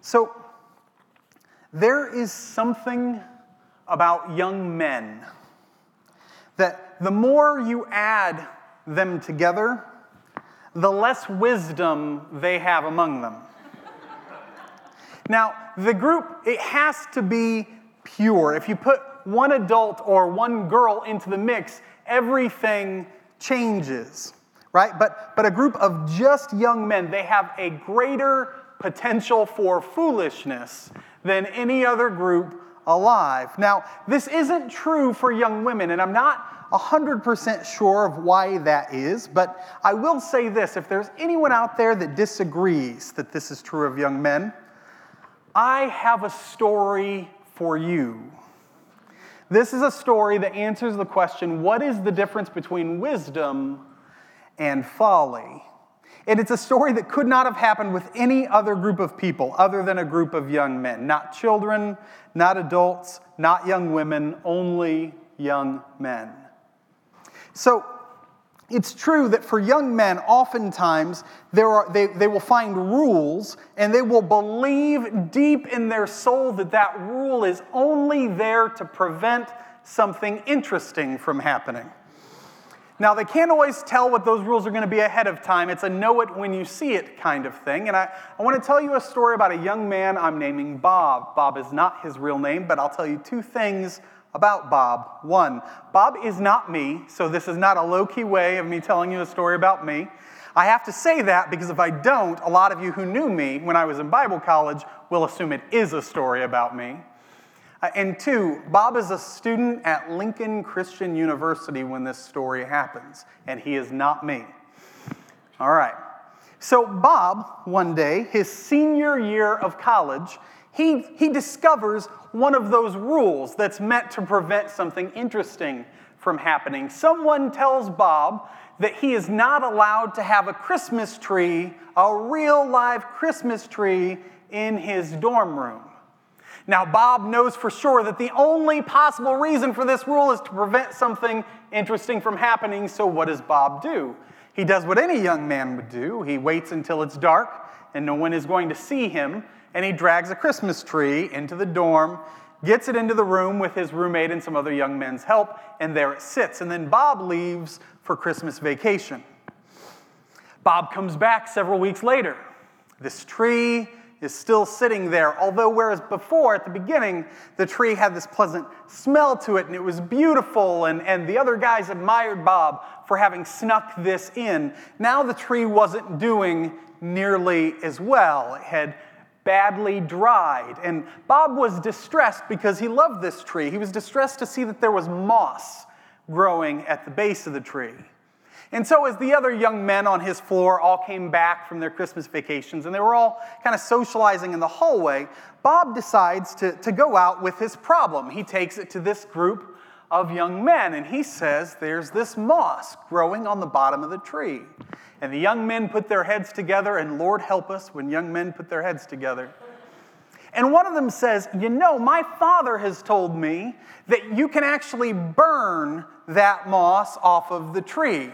So, there is something about young men that the more you add them together, the less wisdom they have among them. now, the group, it has to be pure. If you put one adult or one girl into the mix, everything changes, right? But, but a group of just young men, they have a greater potential for foolishness than any other group alive. Now, this isn't true for young women, and I'm not 100% sure of why that is, but I will say this if there's anyone out there that disagrees that this is true of young men, I have a story for you. This is a story that answers the question what is the difference between wisdom and folly? And it's a story that could not have happened with any other group of people other than a group of young men. Not children, not adults, not young women, only young men. So, it's true that for young men, oftentimes there are, they, they will find rules and they will believe deep in their soul that that rule is only there to prevent something interesting from happening. Now, they can't always tell what those rules are going to be ahead of time. It's a know it when you see it kind of thing. And I, I want to tell you a story about a young man I'm naming Bob. Bob is not his real name, but I'll tell you two things about Bob. One, Bob is not me, so this is not a low key way of me telling you a story about me. I have to say that because if I don't, a lot of you who knew me when I was in Bible college will assume it is a story about me. Uh, and two, Bob is a student at Lincoln Christian University when this story happens, and he is not me. All right. So, Bob, one day, his senior year of college, he, he discovers one of those rules that's meant to prevent something interesting from happening. Someone tells Bob that he is not allowed to have a Christmas tree, a real live Christmas tree, in his dorm room. Now, Bob knows for sure that the only possible reason for this rule is to prevent something interesting from happening, so what does Bob do? He does what any young man would do he waits until it's dark and no one is going to see him, and he drags a Christmas tree into the dorm, gets it into the room with his roommate and some other young men's help, and there it sits. And then Bob leaves for Christmas vacation. Bob comes back several weeks later. This tree is still sitting there. Although, whereas before, at the beginning, the tree had this pleasant smell to it and it was beautiful, and, and the other guys admired Bob for having snuck this in, now the tree wasn't doing nearly as well. It had badly dried. And Bob was distressed because he loved this tree. He was distressed to see that there was moss growing at the base of the tree. And so, as the other young men on his floor all came back from their Christmas vacations and they were all kind of socializing in the hallway, Bob decides to, to go out with his problem. He takes it to this group of young men and he says, There's this moss growing on the bottom of the tree. And the young men put their heads together, and Lord help us when young men put their heads together. And one of them says, You know, my father has told me that you can actually burn that moss off of the tree.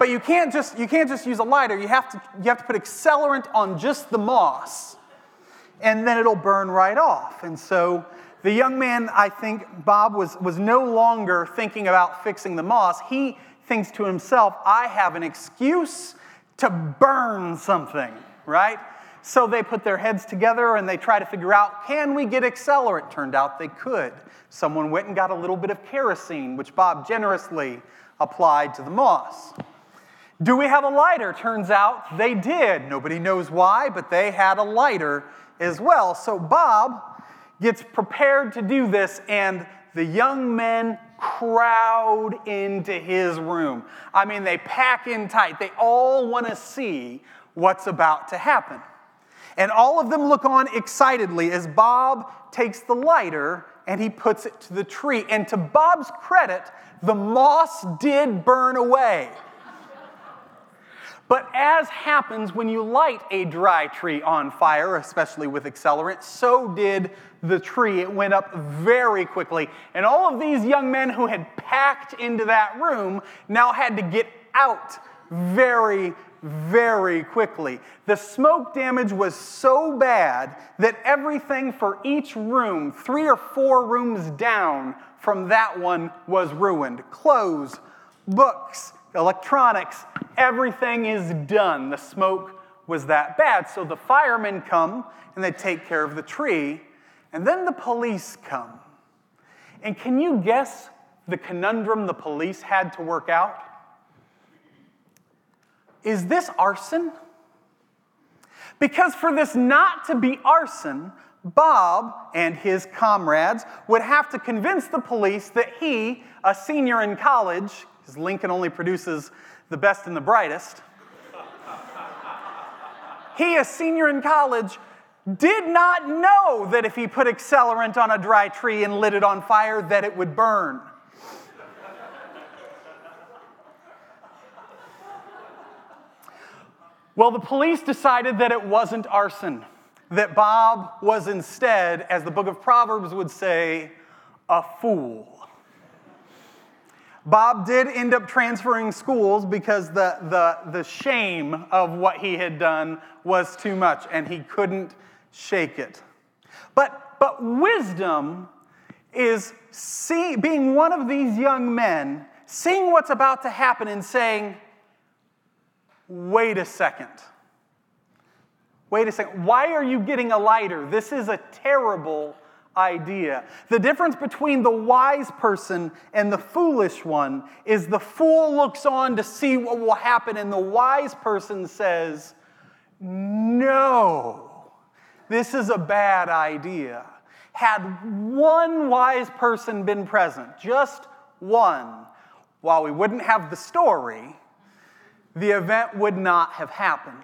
But you can't just, you can't just use a lighter. You have, to, you have to put accelerant on just the moss, and then it'll burn right off. And so the young man, I think Bob, was, was no longer thinking about fixing the moss. He thinks to himself, I have an excuse to burn something, right? So they put their heads together and they try to figure out can we get accelerant? Turned out they could. Someone went and got a little bit of kerosene, which Bob generously applied to the moss. Do we have a lighter? Turns out they did. Nobody knows why, but they had a lighter as well. So Bob gets prepared to do this, and the young men crowd into his room. I mean, they pack in tight. They all want to see what's about to happen. And all of them look on excitedly as Bob takes the lighter and he puts it to the tree. And to Bob's credit, the moss did burn away. But as happens when you light a dry tree on fire, especially with accelerant, so did the tree. It went up very quickly. And all of these young men who had packed into that room now had to get out very, very quickly. The smoke damage was so bad that everything for each room, three or four rooms down from that one, was ruined. Clothes, books, electronics, everything is done. The smoke was that bad. So the firemen come and they take care of the tree, and then the police come. And can you guess the conundrum the police had to work out? Is this arson? Because for this not to be arson, Bob and his comrades would have to convince the police that he, a senior in college, because Lincoln only produces the best and the brightest, he, a senior in college, did not know that if he put accelerant on a dry tree and lit it on fire, that it would burn. Well, the police decided that it wasn't arson, that Bob was instead, as the book of Proverbs would say, a fool. Bob did end up transferring schools because the, the, the shame of what he had done was too much and he couldn't shake it. But, but wisdom is see, being one of these young men, seeing what's about to happen and saying, wait a second. Wait a second. Why are you getting a lighter? This is a terrible idea. The difference between the wise person and the foolish one is the fool looks on to see what will happen, and the wise person says, No, this is a bad idea. Had one wise person been present, just one, while we wouldn't have the story, the event would not have happened.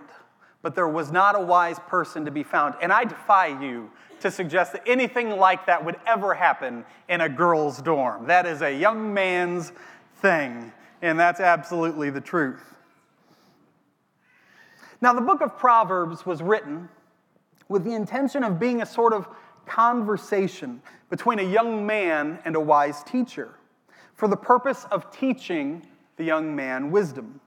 But there was not a wise person to be found. And I defy you to suggest that anything like that would ever happen in a girl's dorm. That is a young man's thing, and that's absolutely the truth. Now, the book of Proverbs was written with the intention of being a sort of conversation between a young man and a wise teacher for the purpose of teaching the young man wisdom.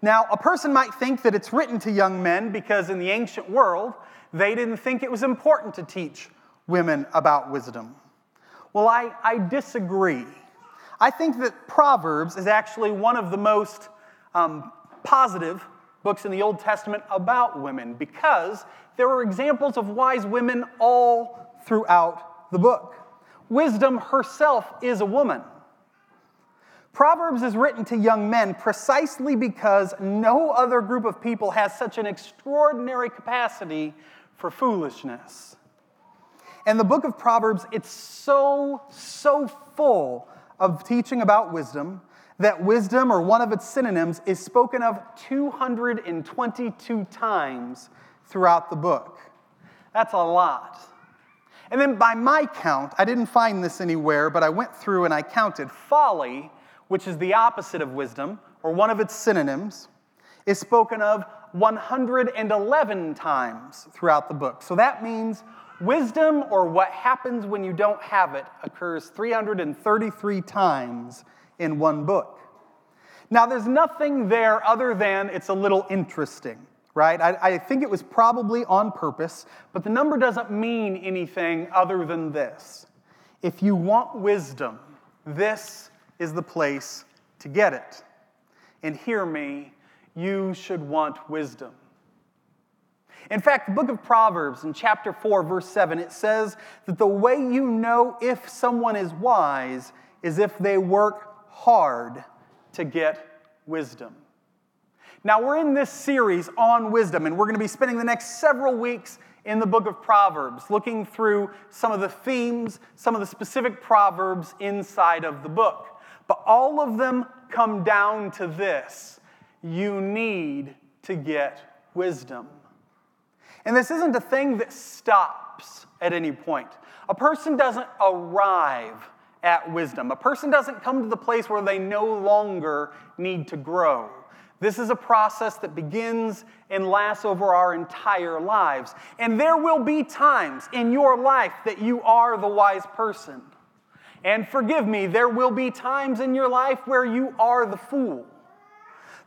Now, a person might think that it's written to young men because in the ancient world, they didn't think it was important to teach women about wisdom. Well, I, I disagree. I think that Proverbs is actually one of the most um, positive books in the Old Testament about women because there are examples of wise women all throughout the book. Wisdom herself is a woman. Proverbs is written to young men precisely because no other group of people has such an extraordinary capacity for foolishness. And the book of Proverbs, it's so, so full of teaching about wisdom that wisdom, or one of its synonyms, is spoken of 222 times throughout the book. That's a lot. And then by my count, I didn't find this anywhere, but I went through and I counted folly, which is the opposite of wisdom, or one of its synonyms, is spoken of 111 times throughout the book. So that means wisdom, or what happens when you don't have it, occurs 333 times in one book. Now, there's nothing there other than it's a little interesting, right? I, I, think it was probably on purpose, but the number doesn't mean anything other than this. If you want wisdom, this is the place to get it. And hear me, you should want wisdom. In fact, the book of Proverbs in chapter 4, verse 7, it says that the way you know if someone is wise is if they work hard to get wisdom. Now, we're in this series on wisdom, and we're going to be spending the next several weeks in the book of Proverbs, looking through some of the themes, some of the specific proverbs inside of the book. But all of them come down to this you need to get wisdom. And this isn't a thing that stops at any point. A person doesn't arrive at wisdom. A person doesn't come to the place where they no longer need to grow. This is a process that begins and lasts over our entire lives. And there will be times in your life that you are the wise person. And forgive me, there will be times in your life where you are the fool.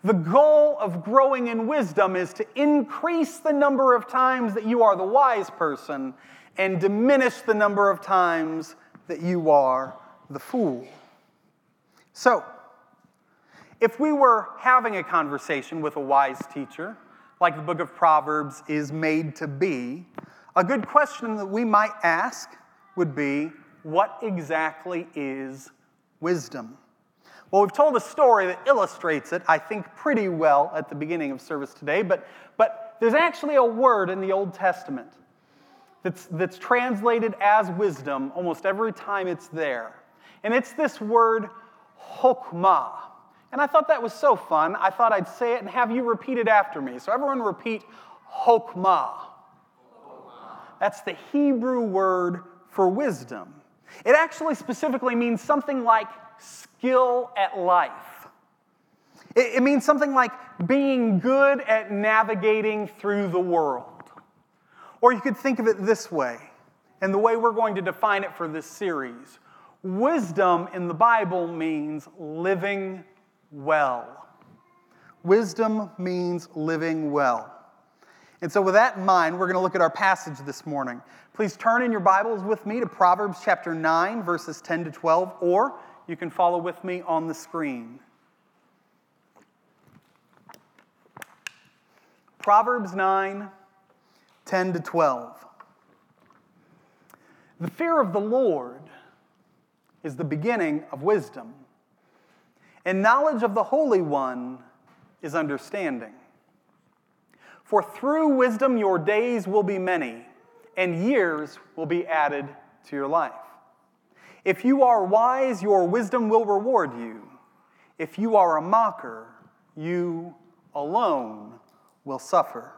The goal of growing in wisdom is to increase the number of times that you are the wise person and diminish the number of times that you are the fool. So, if we were having a conversation with a wise teacher, like the book of Proverbs is made to be, a good question that we might ask would be what exactly is wisdom? Well, we've told a story that illustrates it, I think, pretty well at the beginning of service today, but, but there's actually a word in the Old Testament that's, that's translated as wisdom almost every time it's there. And it's this word, chokmah. And I thought that was so fun, I thought I'd say it and have you repeat it after me. So everyone repeat chokmah. That's the Hebrew word for wisdom. It actually specifically means something like skill at life. It, it means something like being good at navigating through the world. Or you could think of it this way, and the way we're going to define it for this series wisdom in the Bible means living well. Wisdom means living well. And so, with that in mind, we're going to look at our passage this morning. Please turn in your Bibles with me to Proverbs chapter 9, verses 10 to 12, or you can follow with me on the screen. Proverbs 9, 10 to 12. The fear of the Lord is the beginning of wisdom, and knowledge of the Holy One is understanding. For through wisdom your days will be many, and years will be added to your life. If you are wise, your wisdom will reward you. If you are a mocker, you alone will suffer.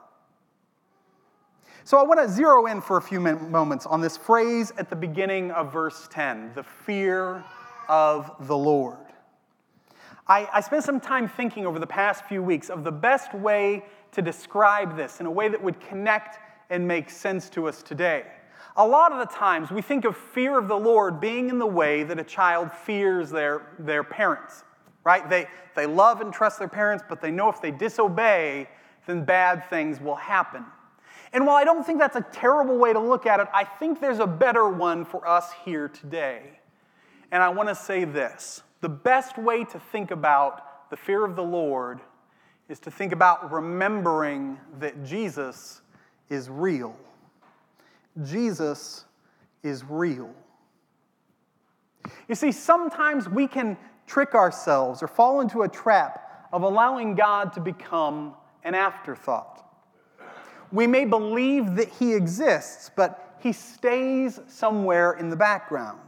So I want to zero in for a few moments on this phrase at the beginning of verse 10 the fear of the Lord. I, I, spent some time thinking over the past few weeks of the best way to describe this in a way that would connect and make sense to us today. A lot of the times we think of fear of the Lord being in the way that a child fears their, their parents, right? They, they love and trust their parents, but they know if they disobey, then bad things will happen. And while I don't think that's a terrible way to look at it, I think there's a better one for us here today. And I want to say this the best way to think about the fear of the Lord is to think about remembering that Jesus is real. Jesus is real. You see, sometimes we can trick ourselves or fall into a trap of allowing God to become an afterthought. We may believe that He exists, but He stays somewhere in the background.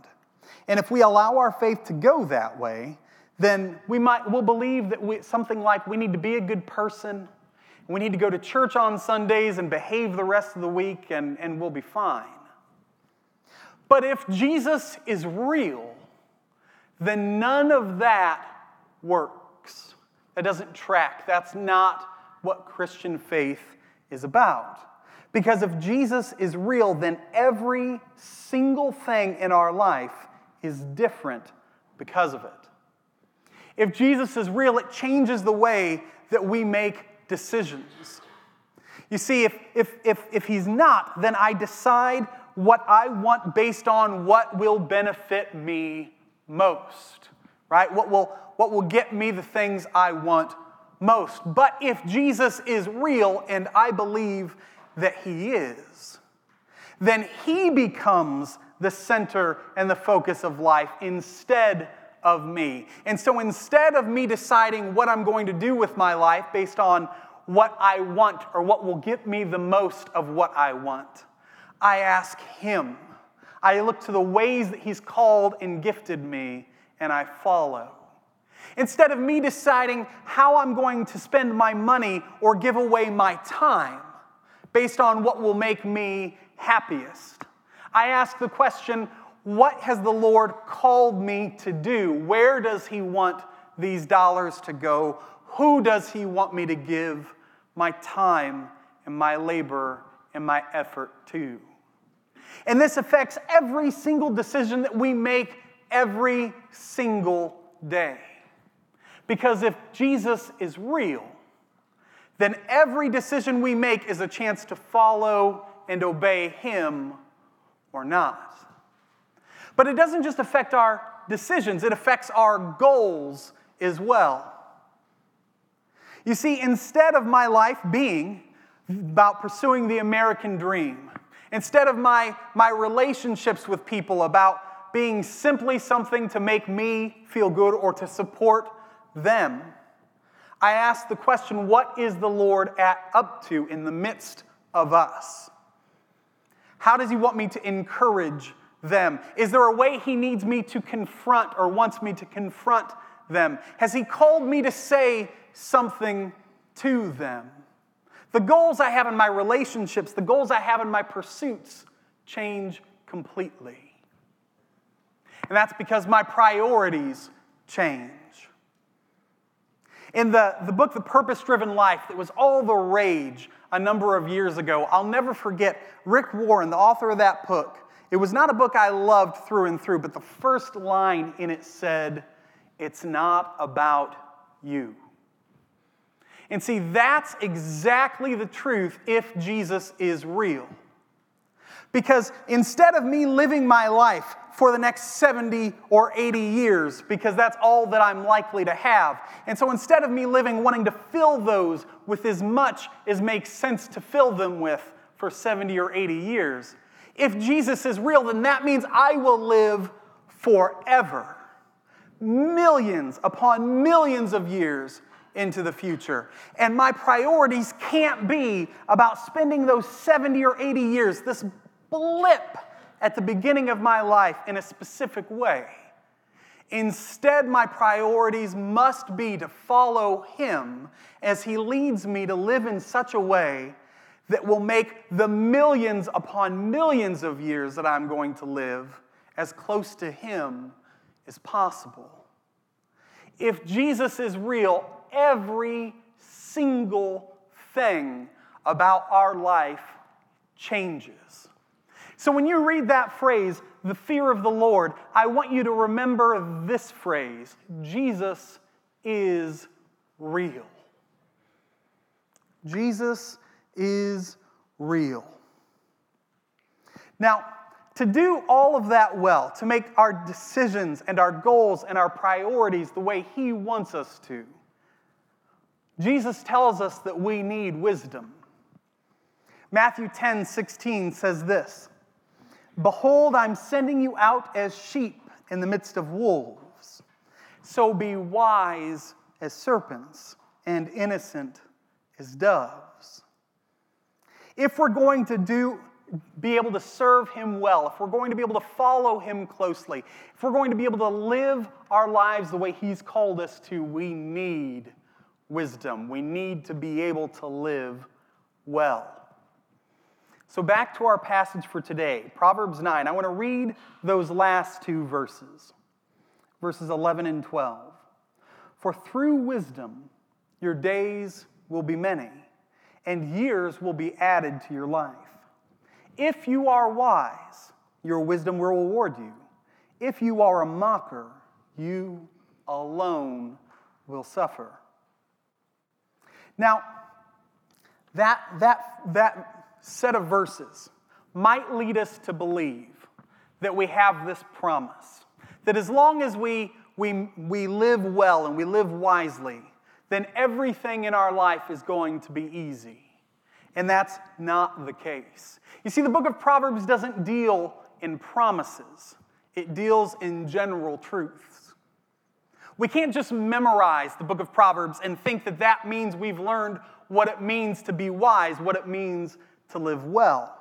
And if we allow our faith to go that way, then we might we'll believe that we, something like we need to be a good person we need to go to church on Sundays and behave the rest of the week, and, and we'll be fine. But if Jesus is real, then none of that works. That doesn't track. That's not what Christian faith is about. Because if Jesus is real, then every single thing in our life is different because of it. If Jesus is real, it changes the way that we make decisions. You see, if, if, if, if he's not, then I decide what I want based on what will benefit me most, right? What will, what will get me the things I want most. But if Jesus is real, and I believe that he is, then he becomes the center and the focus of life instead of me. And so instead of me deciding what I'm going to do with my life based on what I want or what will get me the most of what I want, I ask Him. I look to the ways that He's called and gifted me, and I follow. Instead of me deciding how I'm going to spend my money or give away my time based on what will make me happiest, I ask the question what has the Lord called me to do? Where does He want these dollars to go? Who does He want me to give my time and my labor and my effort to? And this affects every single decision that we make every single day. Because if Jesus is real, then every decision we make is a chance to follow and obey Him or not. But it doesn't just affect our decisions, it affects our goals as well. You see, instead of my life being about pursuing the American dream, instead of my, my relationships with people about being simply something to make me feel good or to support them, I ask the question what is the Lord at, up to in the midst of us? How does He want me to encourage them? Is there a way He needs me to confront or wants me to confront them? Has He called me to say something to them? The goals I have in my relationships, the goals I have in my pursuits change completely. And that's because my priorities change. In the, the book, The Purpose Driven Life, that was all the rage a number of years ago, I'll never forget Rick Warren, the author of that book. It was not a book I loved through and through, but the first line in it said, It's not about you. And see, that's exactly the truth if Jesus is real. Because instead of me living my life for the next 70 or 80 years, because that's all that I'm likely to have, and so instead of me living wanting to fill those with as much as makes sense to fill them with for 70 or 80 years, if Jesus is real, then that means I will live forever. Millions upon millions of years into the future. And my priorities can't be about spending those 70 or 80 years, this blip at the beginning of my life, in a specific way. Instead, my priorities must be to follow Him as He leads me to live in such a way that will make the millions upon millions of years that I'm going to live as close to Him as possible. If Jesus is real, every single thing about our life changes. So when you read that phrase, the fear of the Lord, I want you to remember this phrase Jesus is real. Jesus is real. Now, to do all of that well, to make our decisions and our goals and our priorities the way He wants us to, Jesus tells us that we need wisdom. Matthew 10 16 says this Behold, I'm sending you out as sheep in the midst of wolves. So be wise as serpents and innocent as doves. If we're going to do be able to serve him well, if we're going to be able to follow him closely, if we're going to be able to live our lives the way he's called us to, we need wisdom. We need to be able to live well. So, back to our passage for today, Proverbs 9. I want to read those last two verses, verses 11 and 12. For through wisdom your days will be many, and years will be added to your life. If you are wise, your wisdom will reward you. If you are a mocker, you alone will suffer. Now, that, that, that set of verses might lead us to believe that we have this promise that as long as we, we, we live well and we live wisely, then everything in our life is going to be easy. And that's not the case. You see, the book of Proverbs doesn't deal in promises, it deals in general truths. We can't just memorize the book of Proverbs and think that that means we've learned what it means to be wise, what it means to live well.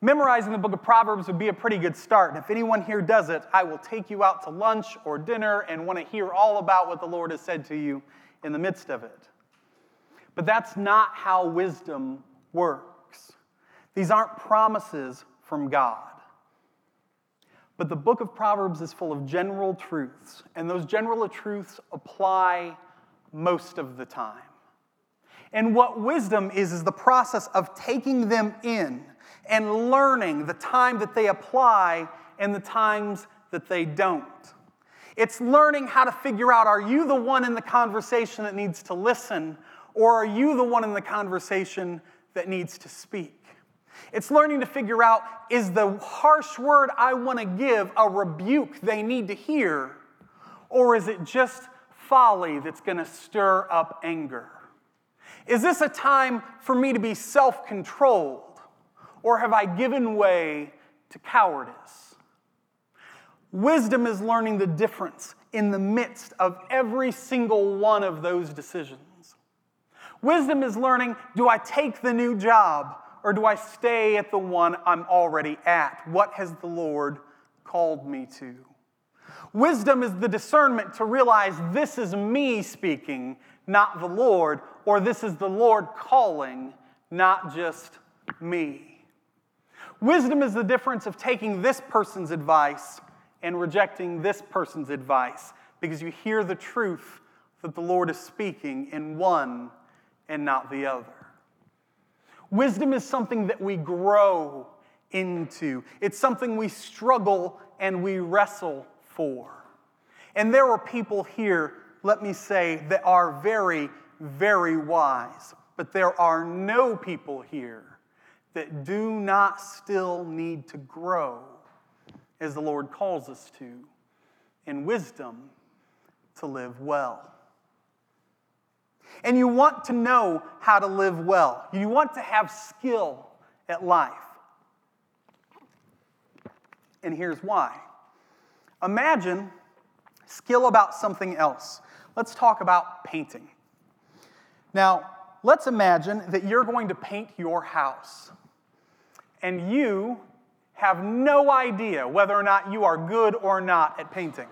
Memorizing the book of Proverbs would be a pretty good start. And if anyone here does it, I will take you out to lunch or dinner and want to hear all about what the Lord has said to you in the midst of it. But that's not how wisdom works. These aren't promises from God. But the book of Proverbs is full of general truths, and those general truths apply most of the time. And what wisdom is, is the process of taking them in and learning the time that they apply and the times that they don't. It's learning how to figure out are you the one in the conversation that needs to listen, or are you the one in the conversation that needs to speak? It's learning to figure out is the harsh word I want to give a rebuke they need to hear, or is it just folly that's going to stir up anger? Is this a time for me to be self controlled, or have I given way to cowardice? Wisdom is learning the difference in the midst of every single one of those decisions. Wisdom is learning do I take the new job or do I stay at the one I'm already at? What has the Lord called me to? Wisdom is the discernment to realize this is me speaking, not the Lord, or this is the Lord calling, not just me. Wisdom is the difference of taking this person's advice and rejecting this person's advice because you hear the truth that the Lord is speaking in one and not the other. Wisdom is something that we grow into, it's something we struggle and we wrestle for. And there are people here, let me say, that are very, very wise. But there are no people here that do not still need to grow as the Lord calls us to in wisdom to live well. And you want to know how to live well. You want to have skill at life. And here's why. Imagine skill about something else. Let's talk about painting. Now, let's imagine that you're going to paint your house. And you have no idea whether or not you are good or not at painting.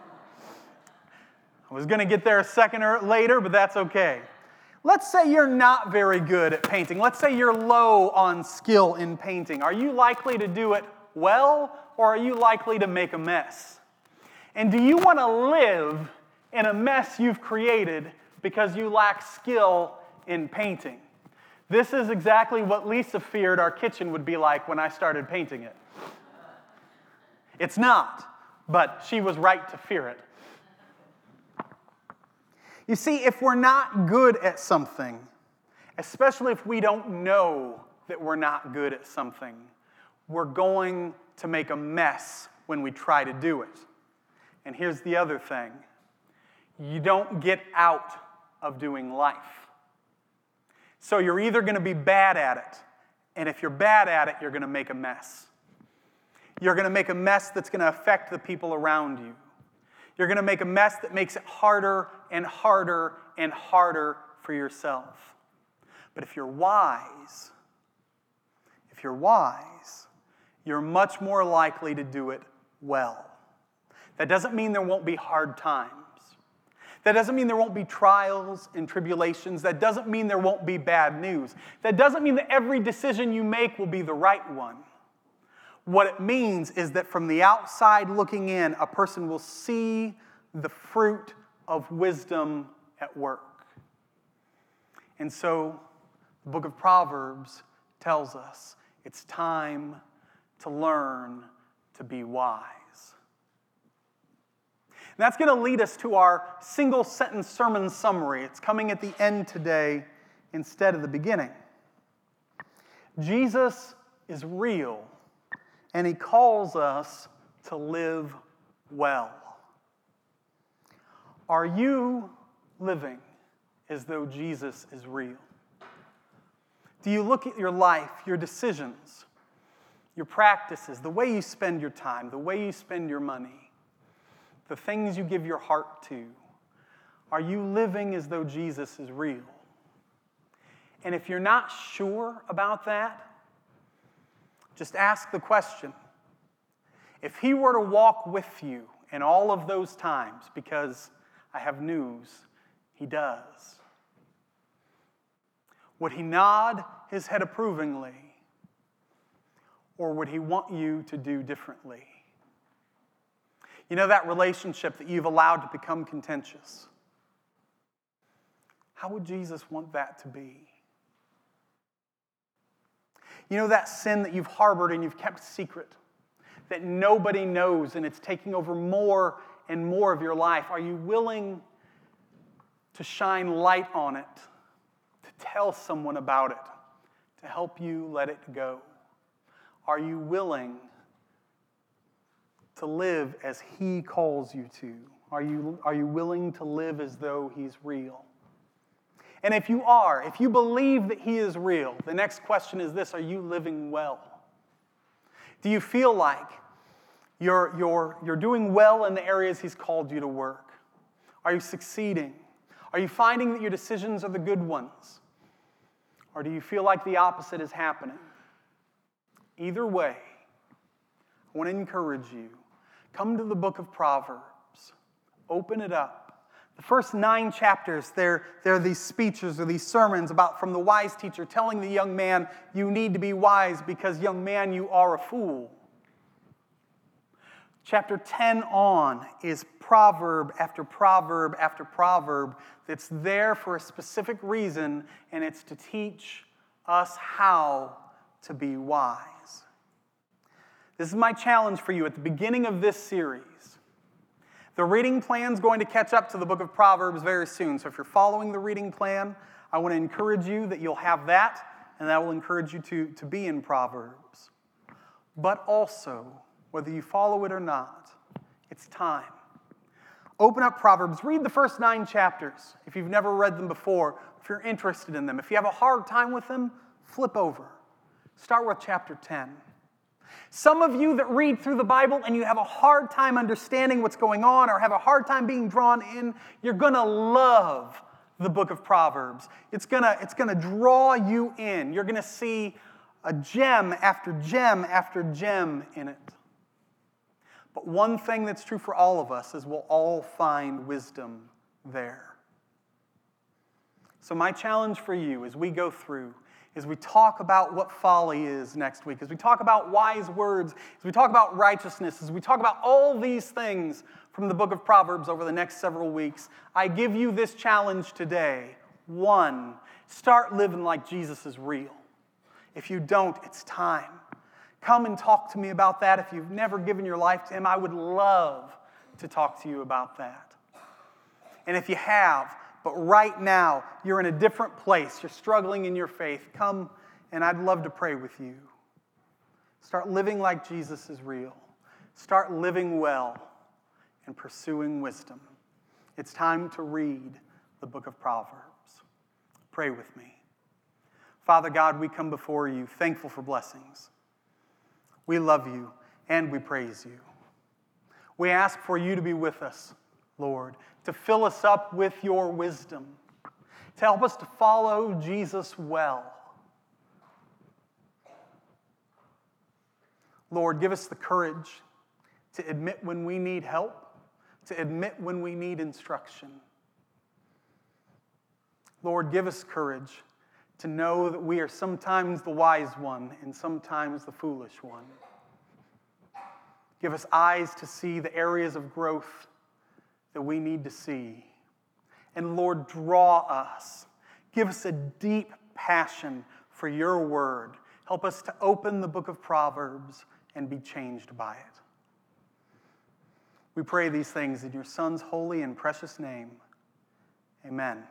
I was going to get there a second or later, but that's okay. Let's say you're not very good at painting. Let's say you're low on skill in painting. Are you likely to do it well or are you likely to make a mess? And do you want to live in a mess you've created because you lack skill in painting? This is exactly what Lisa feared our kitchen would be like when I started painting it. It's not, but she was right to fear it. You see, if we're not good at something, especially if we don't know that we're not good at something, we're going to make a mess when we try to do it. And here's the other thing you don't get out of doing life. So you're either going to be bad at it, and if you're bad at it, you're going to make a mess. You're going to make a mess that's going to affect the people around you. You're going to make a mess that makes it harder and harder and harder for yourself. But if you're wise, if you're wise, you're much more likely to do it well. That doesn't mean there won't be hard times. That doesn't mean there won't be trials and tribulations. That doesn't mean there won't be bad news. That doesn't mean that every decision you make will be the right one. What it means is that from the outside looking in, a person will see the fruit of wisdom at work. And so the book of Proverbs tells us it's time to learn to be wise. That's going to lead us to our single sentence sermon summary. It's coming at the end today instead of the beginning. Jesus is real and he calls us to live well. Are you living as though Jesus is real? Do you look at your life, your decisions, your practices, the way you spend your time, the way you spend your money, the things you give your heart to? Are you living as though Jesus is real? And if you're not sure about that, just ask the question if he were to walk with you in all of those times, because I have news, he does. Would he nod his head approvingly? Or would he want you to do differently? You know that relationship that you've allowed to become contentious? How would Jesus want that to be? You know that sin that you've harbored and you've kept secret, that nobody knows, and it's taking over more and more of your life? Are you willing to shine light on it, to tell someone about it, to help you let it go? Are you willing to live as He calls you to? Are you, are you willing to live as though He's real? And if you are, if you believe that He is real, the next question is this Are you living well? Do you feel like you're, you're, you're doing well in the areas He's called you to work? Are you succeeding? Are you finding that your decisions are the good ones? Or do you feel like the opposite is happening? Either way, I want to encourage you come to the book of Proverbs, open it up. The first nine chapters, there, there are these speeches or these sermons about from the wise teacher telling the young man, You need to be wise because, young man, you are a fool. Chapter 10 on is proverb after proverb after proverb that's there for a specific reason, and it's to teach us how to be wise. This is my challenge for you at the beginning of this series. The reading plan is going to catch up to the book of Proverbs very soon. So if you're following the reading plan, I want to encourage you that you'll have that, and that will encourage you to, to be in Proverbs. But also, whether you follow it or not, it's time. Open up Proverbs, read the first nine chapters if you've never read them before, if you're interested in them. If you have a hard time with them, flip over. Start with chapter 10. Some of you that read through the Bible and you have a hard time understanding what's going on or have a hard time being drawn in, you're going to love the book of Proverbs. It's going to it's going to draw you in. You're going to see a gem after gem after gem in it. But one thing that's true for all of us is we'll all find wisdom there. So, my challenge for you as we go through as we talk about what folly is next week, as we talk about wise words, as we talk about righteousness, as we talk about all these things from the book of Proverbs over the next several weeks, I give you this challenge today. One, start living like Jesus is real. If you don't, it's time. Come and talk to me about that. If you've never given your life to Him, I would love to talk to you about that. And if you have, but right now you're in a different place, you're struggling in your faith, come and I'd love to pray with you. Start living like Jesus is real. Start living well and pursuing wisdom. It's time to read the book of Proverbs. Pray with me. Father God, we come before you thankful for blessings. We love you and we praise you. We ask for you to be with us, Lord, to fill us up with your wisdom, to help us to follow Jesus well. Lord, give us the courage to admit when we need help, to admit when we need instruction. Lord, give us courage to know that we are sometimes the wise one and sometimes the foolish one. Give us eyes to see the areas of growth that we need to see. And Lord, draw us. Give us a deep passion for your word. Help us to open the book of Proverbs and be changed by it. We pray these things in your Son's holy and precious name. Amen.